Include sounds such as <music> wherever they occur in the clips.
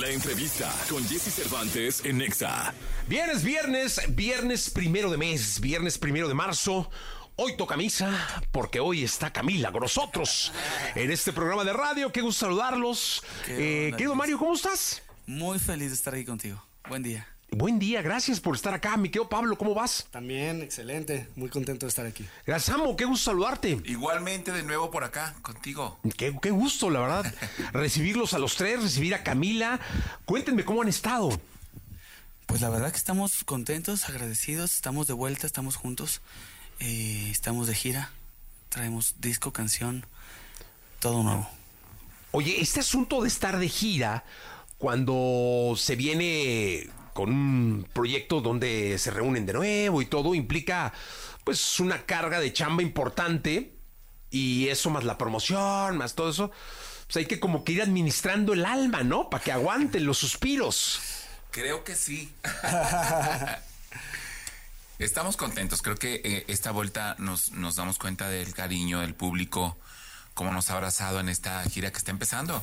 La entrevista con Jesse Cervantes en Nexa. Viernes, viernes, viernes primero de mes, viernes primero de marzo. Hoy toca misa porque hoy está Camila con nosotros en este programa de radio. Qué gusto saludarlos. Qué Eh, onda, querido. Mario, ¿cómo estás? Muy feliz de estar aquí contigo. Buen día. Buen día, gracias por estar acá. Mi querido Pablo, ¿cómo vas? También, excelente. Muy contento de estar aquí. Gracias, Amo, qué gusto saludarte. Igualmente de nuevo por acá, contigo. Qué, qué gusto, la verdad. <laughs> Recibirlos a los tres, recibir a Camila. Cuéntenme cómo han estado. Pues la verdad que estamos contentos, agradecidos, estamos de vuelta, estamos juntos, eh, estamos de gira, traemos disco, canción, todo nuevo. Oye, este asunto de estar de gira, cuando se viene un proyecto donde se reúnen de nuevo y todo, implica pues una carga de chamba importante y eso más la promoción, más todo eso. Pues hay que como que ir administrando el alma, ¿no? Para que aguanten los suspiros. Creo que sí. <laughs> Estamos contentos. Creo que eh, esta vuelta nos, nos damos cuenta del cariño del público, cómo nos ha abrazado en esta gira que está empezando.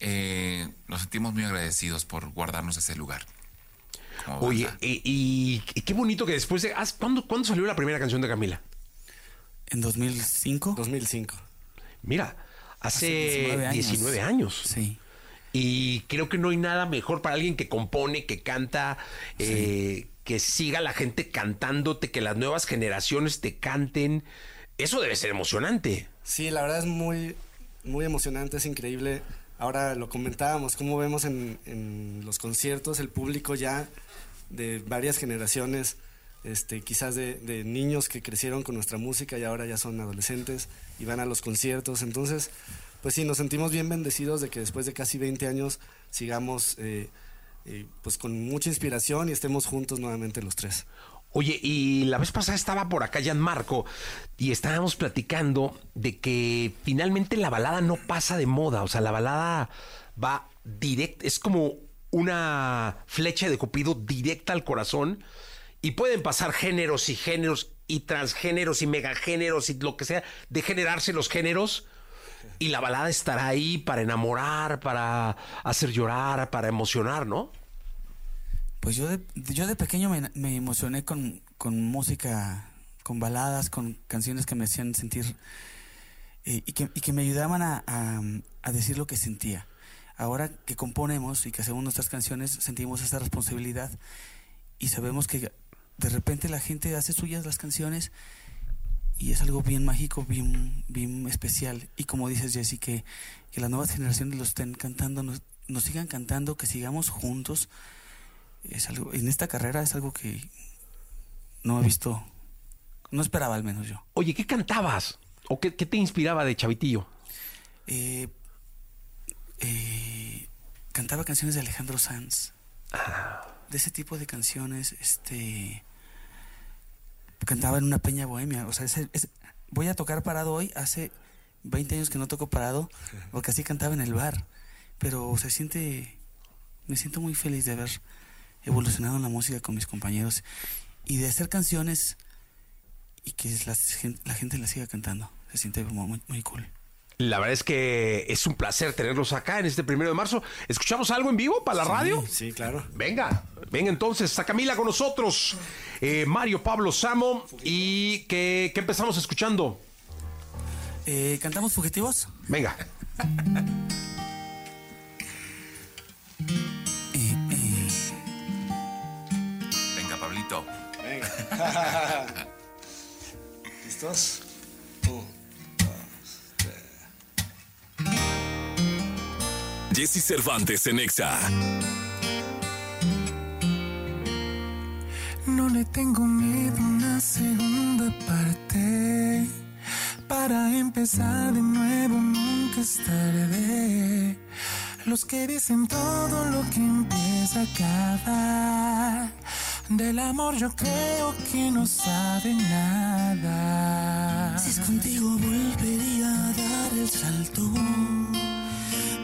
Eh, nos sentimos muy agradecidos por guardarnos ese lugar. Como Oye, y, y- y qué bonito que después de... ¿haz- ¿cuándo, ¿Cuándo salió la primera canción de Camila? En 2005. 2005. Mira, hace, Hace 19 años. Sí. Y creo que no hay nada mejor para alguien que compone, que canta, eh, que siga la gente cantándote, que las nuevas generaciones te canten. Eso debe ser emocionante. Sí, la verdad es muy, muy emocionante, es increíble. Ahora lo comentábamos, cómo vemos en, en los conciertos el público ya de varias generaciones, este, quizás de, niños que crecieron con nuestra música y ahora ya son adolescentes y van a los conciertos. Entonces, pues sí, nos sentimos bien bendecidos de que después de casi 20 años sigamos eh, eh, pues con mucha inspiración y estemos juntos nuevamente los tres. Oye, y la vez pasada estaba por acá Marco y estábamos platicando de que finalmente la balada no pasa de moda, o sea, la balada va directa, es como una flecha de Cupido directa al corazón y pueden pasar géneros y géneros y transgéneros y megagéneros y lo que sea, de generarse los géneros y la balada estará ahí para enamorar, para hacer llorar, para emocionar, ¿no? Pues yo de, yo de pequeño me, me emocioné con, con música, con baladas, con canciones que me hacían sentir eh, y, que, y que me ayudaban a, a- a decir lo que sentía. Ahora que componemos y que hacemos nuestras canciones, sentimos esa responsabilidad y sabemos que de repente la gente hace suyas las canciones y es algo bien mágico, bien, bien especial. Y como dices, Jessy, que, que las nuevas generaciones lo estén cantando, nos, nos sigan cantando, que sigamos juntos es algo en esta carrera es algo que no he visto no esperaba al menos yo. Oye, ¿qué cantabas? ¿O qué, qué te inspiraba de chavitillo? Eh, eh, cantaba canciones de Alejandro Sanz. De ese tipo de canciones este cantaba en una peña bohemia. O sea ese- ese- voy a tocar parado hoy hace 20 años que no toco parado porque así cantaba en el bar. Pero se siente me siento muy feliz de haber evolucionado en la música con mis compañeros y de hacer canciones y que la gente las siga cantando. Se siente como muy, muy cool. La verdad es que es un placer tenerlos acá en este primero de marzo. ¿Escuchamos algo en vivo para la radio? Sí, claro. Venga, venga entonces, está Camila con nosotros, eh, Mario Pablo Samo, y que, que empezamos escuchando. Eh, ¿Cantamos fugitivos? Venga. <laughs> ¿Listos? Un, dos, tres. Jesse Cervantes en Nexa. No le tengo miedo a una segunda parte. Para empezar de nuevo nunca es tarde. Los que dicen todo lo que empieza acaba. Del amor yo creo que no saben nada. Si es contigo volvería a dar el salto,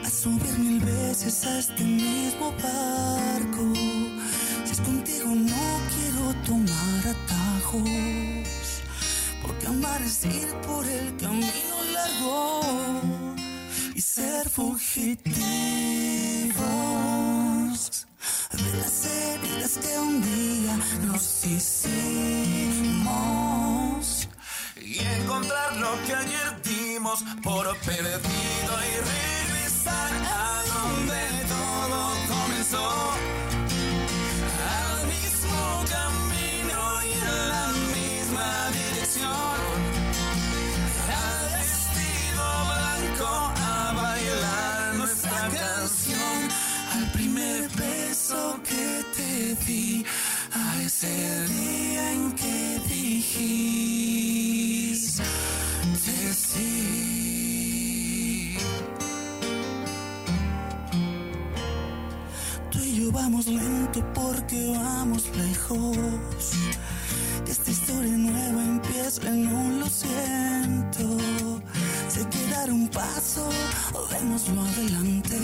a subir mil veces a este mismo barco. Si es contigo no quiero tomar atajos, porque amar es ir por el camino largo y ser fugitivo. A ese día en que dijiste sí. Tú y yo vamos lento porque vamos lejos. Esta historia nueva empieza en un lo siento. Sé que dar un paso o démoslo adelante.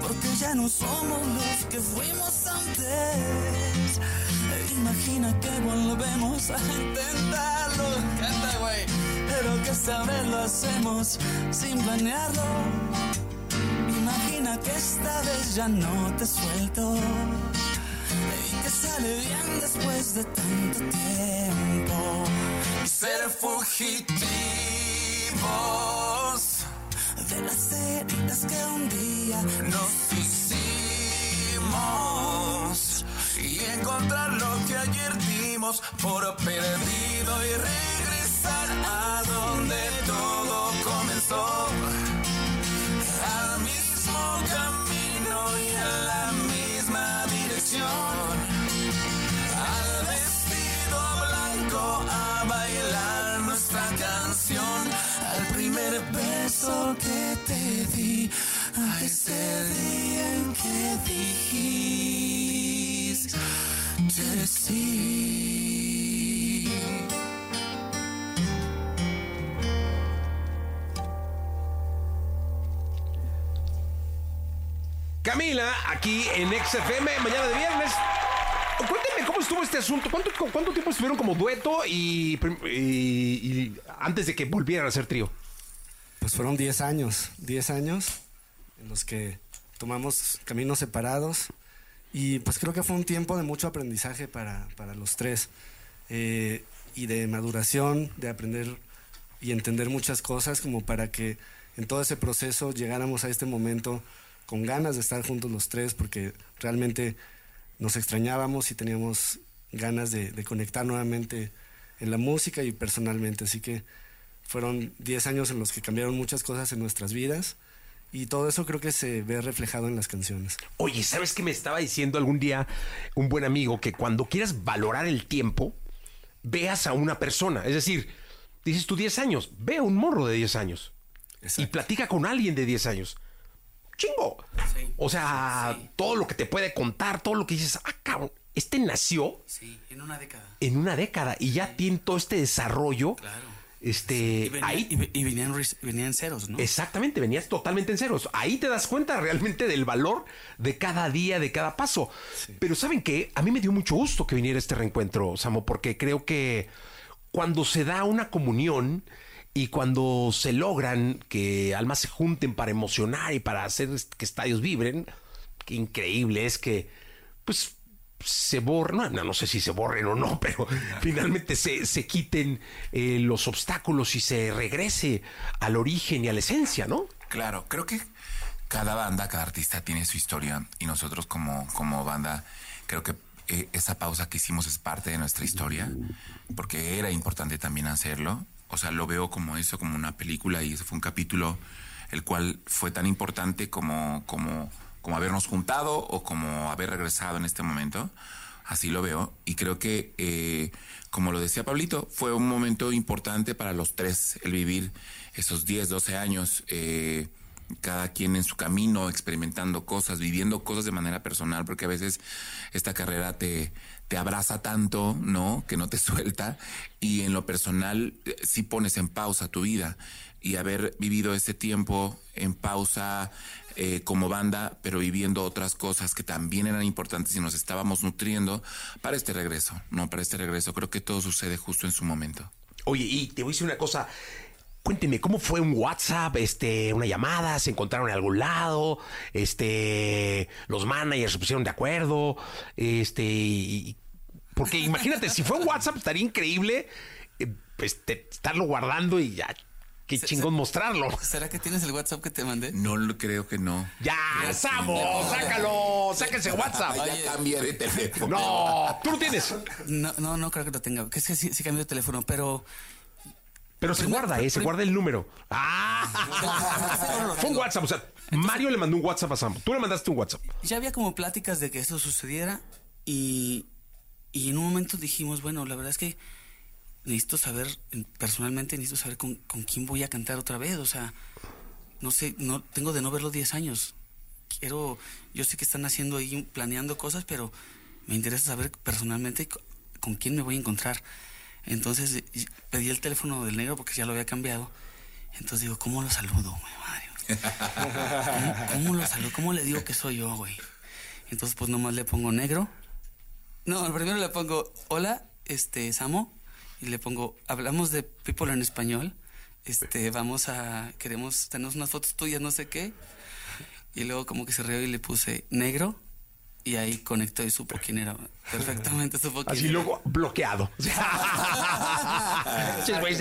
Porque ya no somos los que fuimos Imagina que volvemos a intentarlo. Canta, güey. Pero que esta vez lo hacemos sin planearlo. Imagina que esta vez ya no te suelto y que sale bien después de tanto tiempo. Ser fugitivos. De las heridas que un día nos hicimos y encontrar lo que ayer dimos por perdido y regresar a donde todo comenzó. Al mismo camino y en la misma dirección. Al vestido blanco a bailar nuestra canción. Al primer beso que te di. A ese día en que dijiste sí. Camila, aquí en XFM, mañana de viernes. Cuénteme cómo estuvo este asunto. ¿Cuánto, cuánto tiempo estuvieron como dueto y, y- y antes de que volvieran a ser trío? Pues fueron 10 años, 10 años en los que tomamos caminos separados y pues creo que fue un tiempo de mucho aprendizaje para, para los tres eh, y de maduración, de aprender y entender muchas cosas como para que en todo ese proceso llegáramos a este momento con ganas de estar juntos los tres porque realmente nos extrañábamos y teníamos ganas de, de conectar nuevamente en la música y personalmente. Así que fueron 10 años en los que cambiaron muchas cosas en nuestras vidas y todo eso creo que se ve reflejado en las canciones. Oye, ¿sabes qué me estaba diciendo algún día un buen amigo? Que cuando quieras valorar el tiempo, veas a una persona. Es decir, dices tú 10 años, ve a un morro de 10 años y platica con alguien de 10 años. Chingo. Sí. O sea, Sí, sí. todo lo que te puede contar, todo lo que dices, ah, cabrón, este nació Sí, en una década. en una década y ya tiene todo este desarrollo. Claro. Este, Y, venía- ahí y ve- y venían, venían ceros, ¿no? Exactamente, venías totalmente en ceros. Ahí te das cuenta realmente del valor de cada día, de cada paso. Pero ¿saben qué? A mí me dio mucho gusto que viniera este reencuentro, Samo, porque creo que cuando se da una comunión y cuando se logran que almas se junten para emocionar y para hacer que estadios vibren, qué increíble es que, pues, se borren, no, no, sé si se borren o no, <laughs> pero finalmente se, se quiten eh, los obstáculos y se regrese al origen y a la esencia, ¿no? Claro, creo que cada banda, cada artista tiene su historia y nosotros como, como banda creo que eh, esa pausa que hicimos es parte de nuestra historia porque era importante también hacerlo. O sea, lo veo como eso, como una película y ese fue un capítulo el cual fue tan importante como, como, como habernos juntado o como haber regresado en este momento. Así lo veo. Y creo que, eh, como lo decía Pablito, fue un momento importante para los tres el vivir esos 10, 12 años, eh, cada quien en su camino, experimentando cosas, viviendo cosas de manera personal, porque a veces esta carrera te, te abraza tanto, ¿no? Que no te <laughs> suelta. Y en lo personal, eh, sí pones en pausa tu vida. Y haber vivido ese tiempo en pausa, eh, como banda, pero viviendo otras cosas que también eran importantes y nos estábamos nutriendo para este regreso, ¿no? Para este regreso. Creo que todo sucede justo en su momento. Oye, y te voy a decir una cosa. Cuénteme, ¿cómo fue un WhatsApp, este, una llamada? ¿Se encontraron en algún lado? Este, los managers se pusieron de acuerdo. Este, y- Porque imagínate, si fue en WhatsApp estaría increíble eh, pues, te- estarlo guardando y ya, qué chingón mostrarlo. ¿Será que tienes el WhatsApp que te mandé? No lo creo que no. Ya, Samo, sácalo, sáquese WhatsApp. Oye, Ya cambié de teléfono. No, tú lo tienes. No, no, no creo que lo tenga. Es que sí, sí cambió de teléfono, pero Pero se guarda, ¿eh? Se guarda el número. Ah, <laughs> fue un WhatsApp. O sea, Mario le mandó un WhatsApp a Samo. Tú le mandaste un WhatsApp. ya había como pláticas de que esto sucediera y, y en un momento dijimos, bueno, la verdad es que necesito saber, personalmente necesito saber con, con quién voy a cantar otra vez. O sea, no sé, no tengo de no verlo 10 años. Quiero, yo sé que están haciendo ahí, planeando cosas, pero me interesa saber personalmente co- con quién me voy a encontrar. Entonces pedí el teléfono del negro porque ya lo había cambiado. Entonces digo, ¿cómo lo saludo, güey, Mario? ¿Cómo, cómo lo saludo? ¿Cómo le digo que soy yo, güey? Entonces, pues nomás le pongo negro. No, primero le pongo, hola, este, Samo. Y le pongo, hablamos de people en español. Este, vamos a, queremos, tenemos unas fotos tuyas, no sé qué. Y luego como que se rió y le puse negro. Y ahí conectó y supo quién era. Perfectamente supo quién Así era. luego bloqueado. <laughs>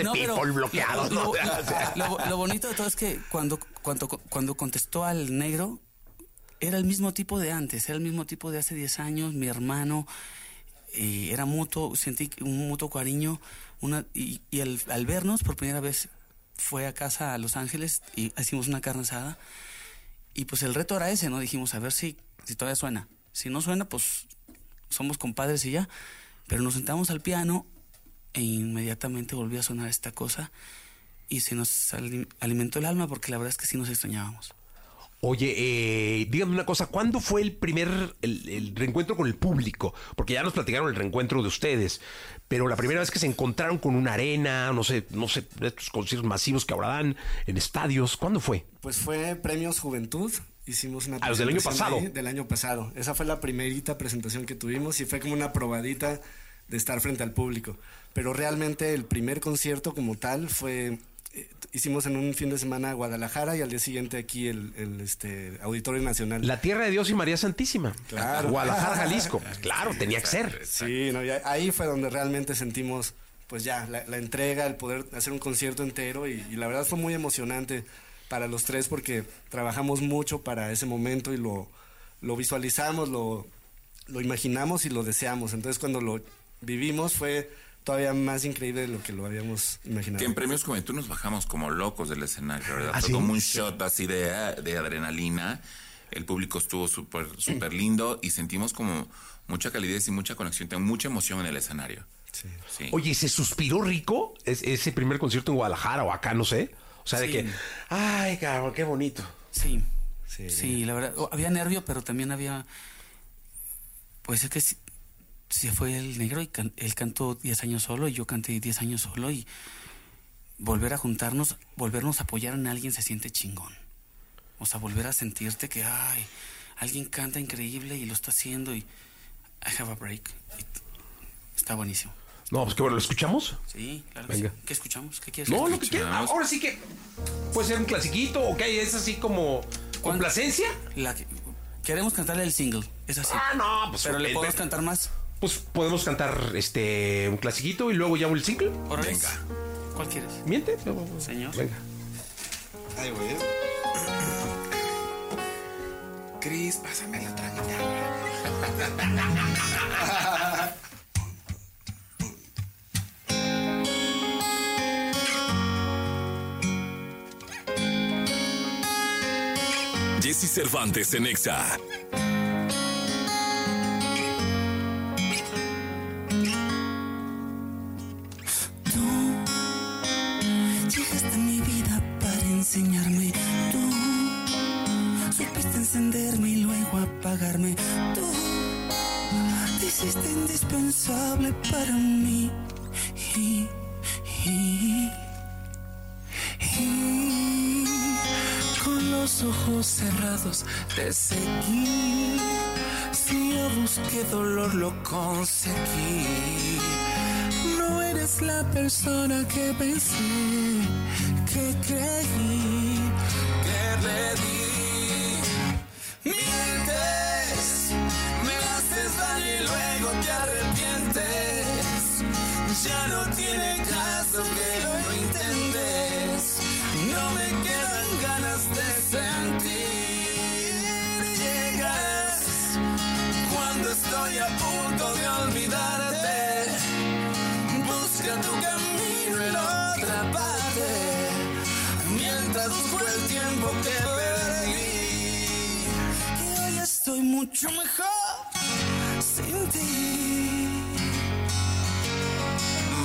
No, people bloqueados. Lo, <laughs> lo- lo- lo bonito de todo es que cuando, cuando, cuando contestó al negro, era el mismo tipo de antes, era el mismo tipo de hace 10 años, mi hermano, eh, era mutuo, sentí un mutuo cariño, una, y, y al, al vernos por primera vez fue a casa a Los Ángeles y hicimos una carne asada. Y pues el reto era ese, ¿no? Dijimos, a ver si, si todavía suena. Si no suena, pues somos compadres y ya. Pero nos sentamos al piano e inmediatamente volvió a sonar esta cosa y se nos ali- alimentó el alma porque la verdad es que sí nos extrañábamos. Oye, eh, dígame una cosa, ¿cuándo fue el primer, el, el reencuentro con el público? Porque ya nos platicaron el reencuentro de ustedes, pero la primera vez que se encontraron con una arena, no sé, no sé, estos conciertos masivos que ahora dan en estadios, ¿cuándo fue? Pues fue Premios Juventud. Hicimos una Ah, los del año pasado. ahí, del año pasado. Esa fue la primerita presentación que tuvimos y fue como una probadita de estar frente al público. Pero realmente el primer concierto como tal fue eh, hicimos en un fin de semana Guadalajara y al día siguiente aquí el, el, este Auditorio Nacional. La Tierra de Dios y María Santísima. Claro. Guadalajara, <laughs> Jalisco. Claro, tenía que ser. Sí, no, ahí fue donde realmente sentimos, pues ya, la, la entrega, el poder hacer un concierto entero y, y la verdad fue muy emocionante para los tres porque trabajamos mucho para ese momento y lo, lo visualizamos, lo, lo imaginamos y lo deseamos. Entonces cuando lo vivimos fue todavía más increíble de lo que lo habíamos imaginado. Que en Premios Juventud nos bajamos como locos del escenario, ¿verdad? ¿Ah, sí? como un shot así de, de adrenalina. El público estuvo súper súper lindo y sentimos como mucha calidez y mucha conexión, tengo mucha emoción en el escenario. Sí. Sí. Oye, ¿se suspiró rico es- ese primer concierto en Guadalajara o acá, no sé? O sea, de que, ay, cabrón, qué bonito. Sí, Sí. sí, la verdad, había nervio, pero también había, pues es que sí- se fue el negro y can- él cantó 10 años solo y yo canté 10 años solo y volver a juntarnos, volvernos a apoyar en alguien se siente chingón. O sea, volver a sentirte que, ay, alguien canta increíble y lo está haciendo y I have a break. Está buenísimo. No, pues qué bueno, ¿lo escuchamos? Sí, claro. Venga. sí. ¿Qué escuchamos? ¿Qué quieres No, que lo que quieras. Ahora sí que puede ser un clasiquito o que es así como complacencia. La que- queremos cantarle el single, es así. Ah, no, pues Pero le el- podemos cantar más. Pues podemos cantar este un clasiquito y luego ya un single. Órale. Venga. ¿Cuál quieres? ¿Miente? Señor. Venga. Ay, güey. Cris, pásame la otra Jesse Cervantes en Exa. Cerrados te seguí. Si yo busqué dolor, lo conseguí. No eres la persona que pensé, que creí, que pedí. Mientes, me haces daño y luego te arrepientes. Ya no tiene caso que lo intentes. No me quedan ganas de sentir. Mucho mejor sin ti.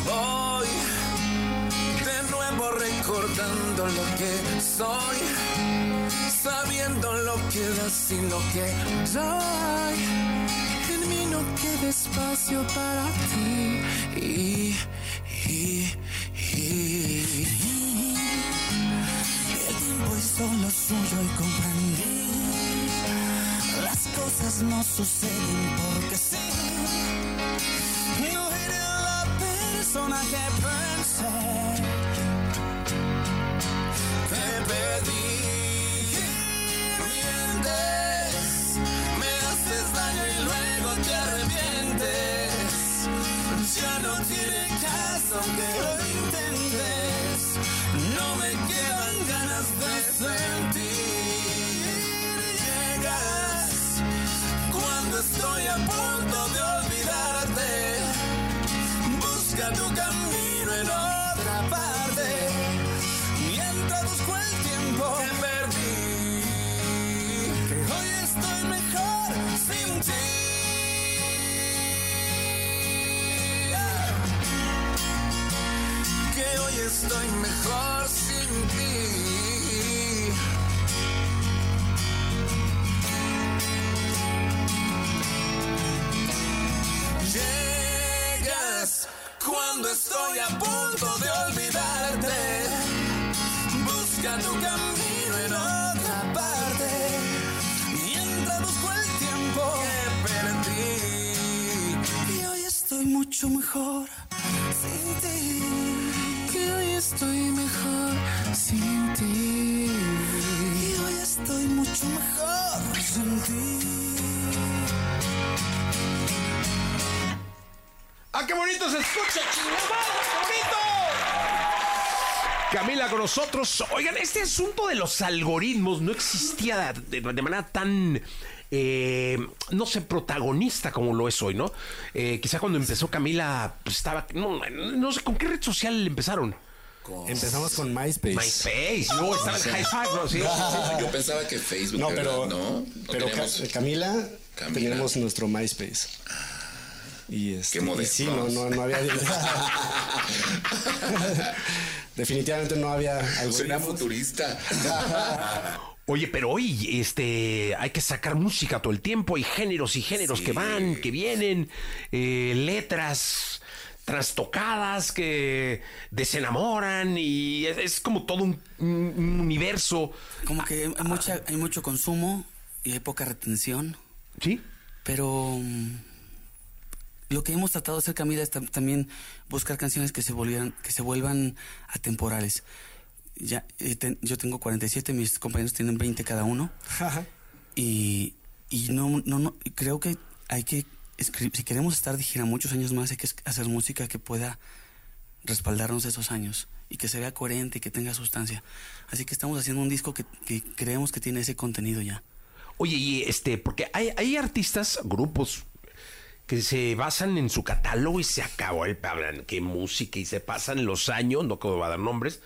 Voy de nuevo recordando lo que soy, sabiendo lo que das y lo que doy. En mí no queda espacio para ti. Y, cosas no el tiempo que perdí. Que hoy estoy mejor sin ti. Que hoy estoy mejor sin ti. Llegas cuando estoy a punto de olvidarte. Busca tu camino en otra parte. Mientras busco el tiempo que perdí. Y hoy estoy mucho mejor sin ti. Que hoy estoy mejor sin ti. Y hoy estoy mucho mejor sin ti. ¡Ah, qué bonito se escucha! ¡Chingada, qué bonito! Camila con nosotros. Oigan, este asunto de los algoritmos no existía de, de manera tan, eh, no sé, protagonista como lo es hoy, ¿no? Eh, quizá cuando empezó Camila, pues estaba, no, no sé, ¿con qué red social empezaron? Empezamos con MySpace. MySpace, no, estaba el High Five, ¿no? Sí, sí, sí. Yo pensaba que Facebook, No, pero, no, no pero Camila, Camila. teníamos nuestro MySpace. Y, este, Qué y sí, no, modernos. no, no había. <laughs> <laughs> Definitivamente no había Suena algoritmos. futurista. <laughs> Oye, pero hoy este, hay que sacar música todo el tiempo, hay géneros y géneros Sí. que van, que vienen, eh, letras trastocadas que desenamoran y es, es como todo un, un- un universo. Como que hay, mucha, hay mucho consumo y hay poca retención, ¿Sí? pero mm, lo que hemos tratado de hacer, Camila, es tam- también buscar canciones que se, volvieran, que se vuelvan atemporales. Ya, eh, ten- yo tengo 47, mis compañeros tienen 20 cada uno. Y, y no, no, creo que hay que escribir, si queremos estar de gira muchos años más, hay que hacer música que pueda respaldarnos esos años y que se vea coherente y que tenga sustancia. Así que estamos haciendo un disco que, que creemos que tiene ese contenido ya. Oye, y este, porque hay, hay artistas, grupos que se basan en su catálogo y se acabó el hablan qué música y se pasan los años, no puedo dar nombres,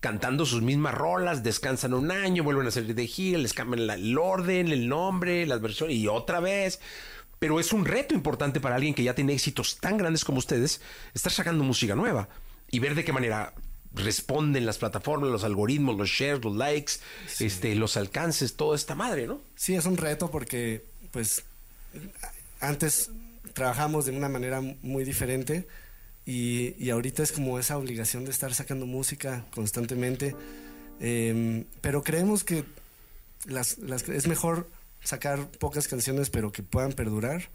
cantando sus mismas rolas, descansan un año, vuelven a salir de gira, les cambian la- el orden, el nombre, las versiones y otra vez. Pero es un reto importante para alguien que ya tiene éxitos tan grandes como ustedes, estar sacando música nueva y ver de qué manera responden las plataformas, los algoritmos, los shares, los likes, este, los alcances, toda esta madre, ¿no? Sí, es un reto porque, pues, antes trabajamos de una manera muy diferente y, y ahorita es como esa obligación de estar sacando música constantemente. Em, pero creemos que las, las- es mejor sacar pocas canciones pero que puedan perdurar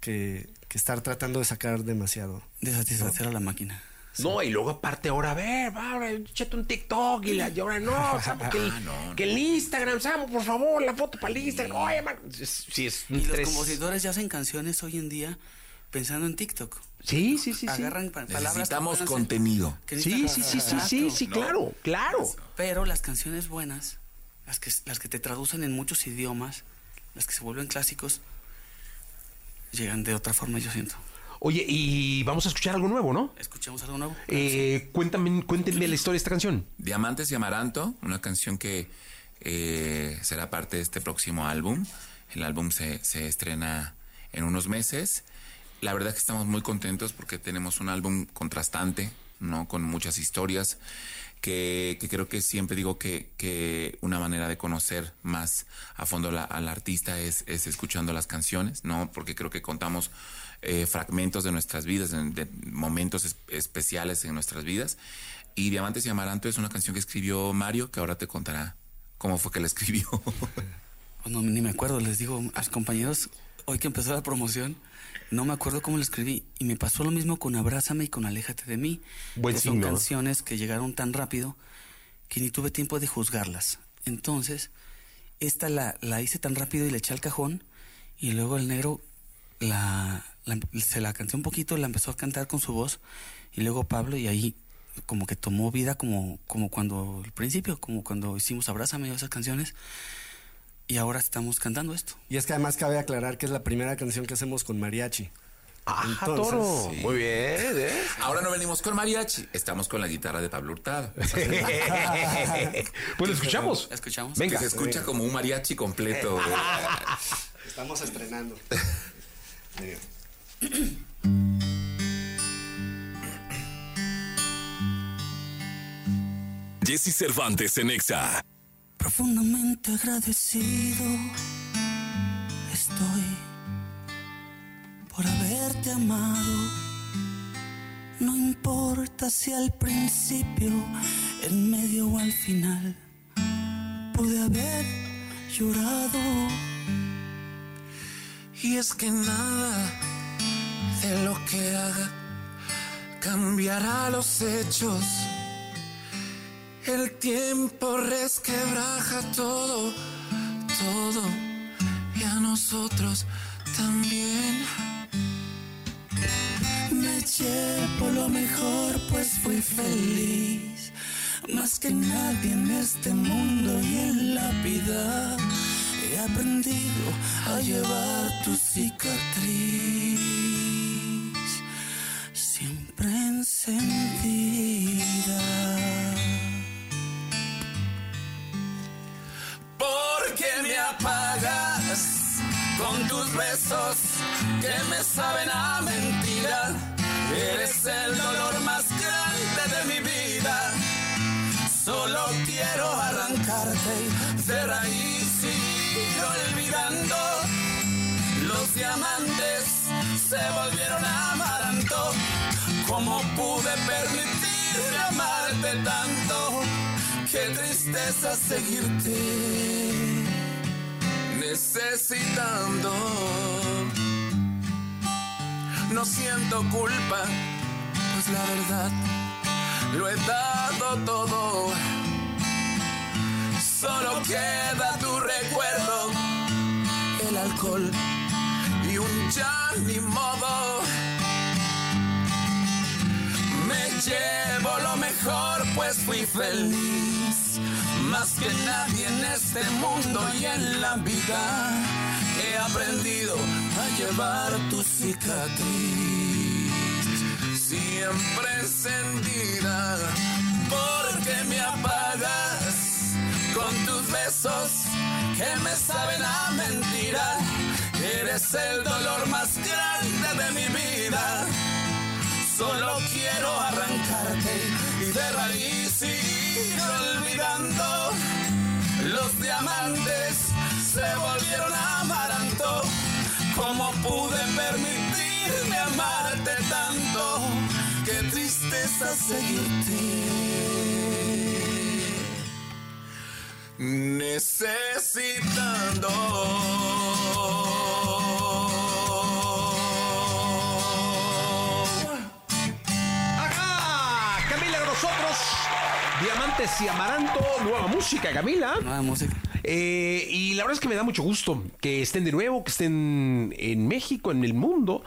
que, que estar tratando de sacar demasiado. De satisfacer a la máquina. No, y luego aparte ahora, a ver, va, ahora échate un TikTok y, la, y ahora no, <laughs> que, el, que el Instagram, Samu, por favor, la foto para el Instagram. Oye, man, sí, es un Y los compositores ya hacen canciones hoy en día pensando en TikTok. Sí, sí, sí, sí. agarran pa- palabras. Necesitamos contenido. que Sí, sí, sí, sí, sí, sí, ¿no? claro, claro. Pero las canciones buenas, las que, las que te traducen en muchos idiomas, las que se vuelven clásicos, llegan de otra forma, yo siento. Oye, y vamos a escuchar algo nuevo, ¿no? ¿Escuchamos algo nuevo? Eh, cuéntame, cuéntenme la historia de esta canción. Diamantes y Amaranto, una canción que eh, será parte de este próximo álbum. El álbum se, se estrena en unos meses. La verdad es que estamos muy contentos porque tenemos un álbum contrastante, ¿no? Con muchas historias. Que, que creo que siempre digo que, que una manera de conocer más a fondo la- al artista es, es escuchando las canciones, ¿no? Porque creo que contamos eh, fragmentos de nuestras vidas, de, de momentos es- especiales en nuestras vidas. Y Diamantes y Amaranto es una canción que escribió Mario, que ahora te contará cómo fue que la escribió. <laughs> Pues no, ni me acuerdo, les digo a mis compañeros, hoy que empezó la promoción, no me acuerdo cómo lo escribí. Y me pasó lo mismo con Abrázame y con Aléjate de mí. Buen que son signo. canciones que llegaron tan rápido que ni tuve tiempo de juzgarlas. Entonces, esta la, la hice tan rápido y le eché al cajón. Y luego el negro la, la- se la canté un poquito, la empezó a cantar con su voz. Y luego Pablo, y ahí como que tomó vida como, como cuando al principio, como cuando hicimos Abrázame esas canciones. Y ahora estamos cantando esto. Y es que además cabe aclarar que es la primera canción que hacemos con mariachi. ¡Ajá, Entonces, toro! sí. Muy bien, ¿eh? ahora no venimos con mariachi, estamos con la guitarra de Pablo Hurtado. <laughs> pues lo escuchamos. ¿La escuchamos? Venga. Que se escucha como un mariachi completo. <laughs> Estamos estrenando. <laughs> <clears throat> Jesse Cervantes en Exa. Profundamente agradecido estoy por haberte amado. No importa si al principio, en medio o al final, pude haber llorado. Y es que nada de lo que haga cambiará los hechos. El tiempo resquebraja todo, todo, y a nosotros también. Me llevo lo mejor, pues fui feliz. Más que nadie en este mundo y en la vida. He aprendido a llevar tu cicatriz. Encendida. Porque me apagas con tus besos que me saben a mentira. Eres el dolor más grande de mi vida. Solo quiero arrancarte de raíz y ir olvidando. Los diamantes se volvieron amaranto. ¿Cómo pude permitirme amarte tanto? Qué tristeza seguirte necesitando. No siento culpa, pues la verdad lo he dado todo. Solo queda tu recuerdo, el alcohol y un ya ni modo. Llevo lo mejor, pues fui feliz. Más que nadie en este mundo y en la vida. He aprendido a llevar tu cicatriz. Siempre encendida. Porque me apagas con tus besos que me saben a mentira. Eres el dolor más grande de mi vida. Solo quiero arrancarte y de raíz ir olvidando. Los diamantes se volvieron amaranto. ¿Cómo pude permitirme amarte tanto? Qué tristeza seguirte. Necesitando. Diamantes y Amaranto, nueva música, Camila. Nueva música. Eh, y la verdad es que me da mucho gusto que estén de nuevo, que estén en México, en el mundo.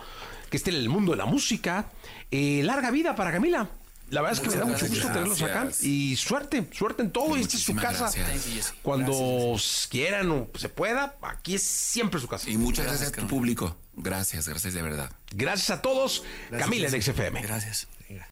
que esté en el mundo de la música. Eh, larga vida para Camila. La verdad es que me da mucho gracias. gusto tenerlos acá. Y suerte, suerte en todo. Y esta es su Muchísimas casa. gracias. Cuando quieran o se pueda, aquí es siempre su casa. Y muchas gracias, a tu público. Gracias, gracias de verdad. Gracias a todos. Camila en XFM. Gracias.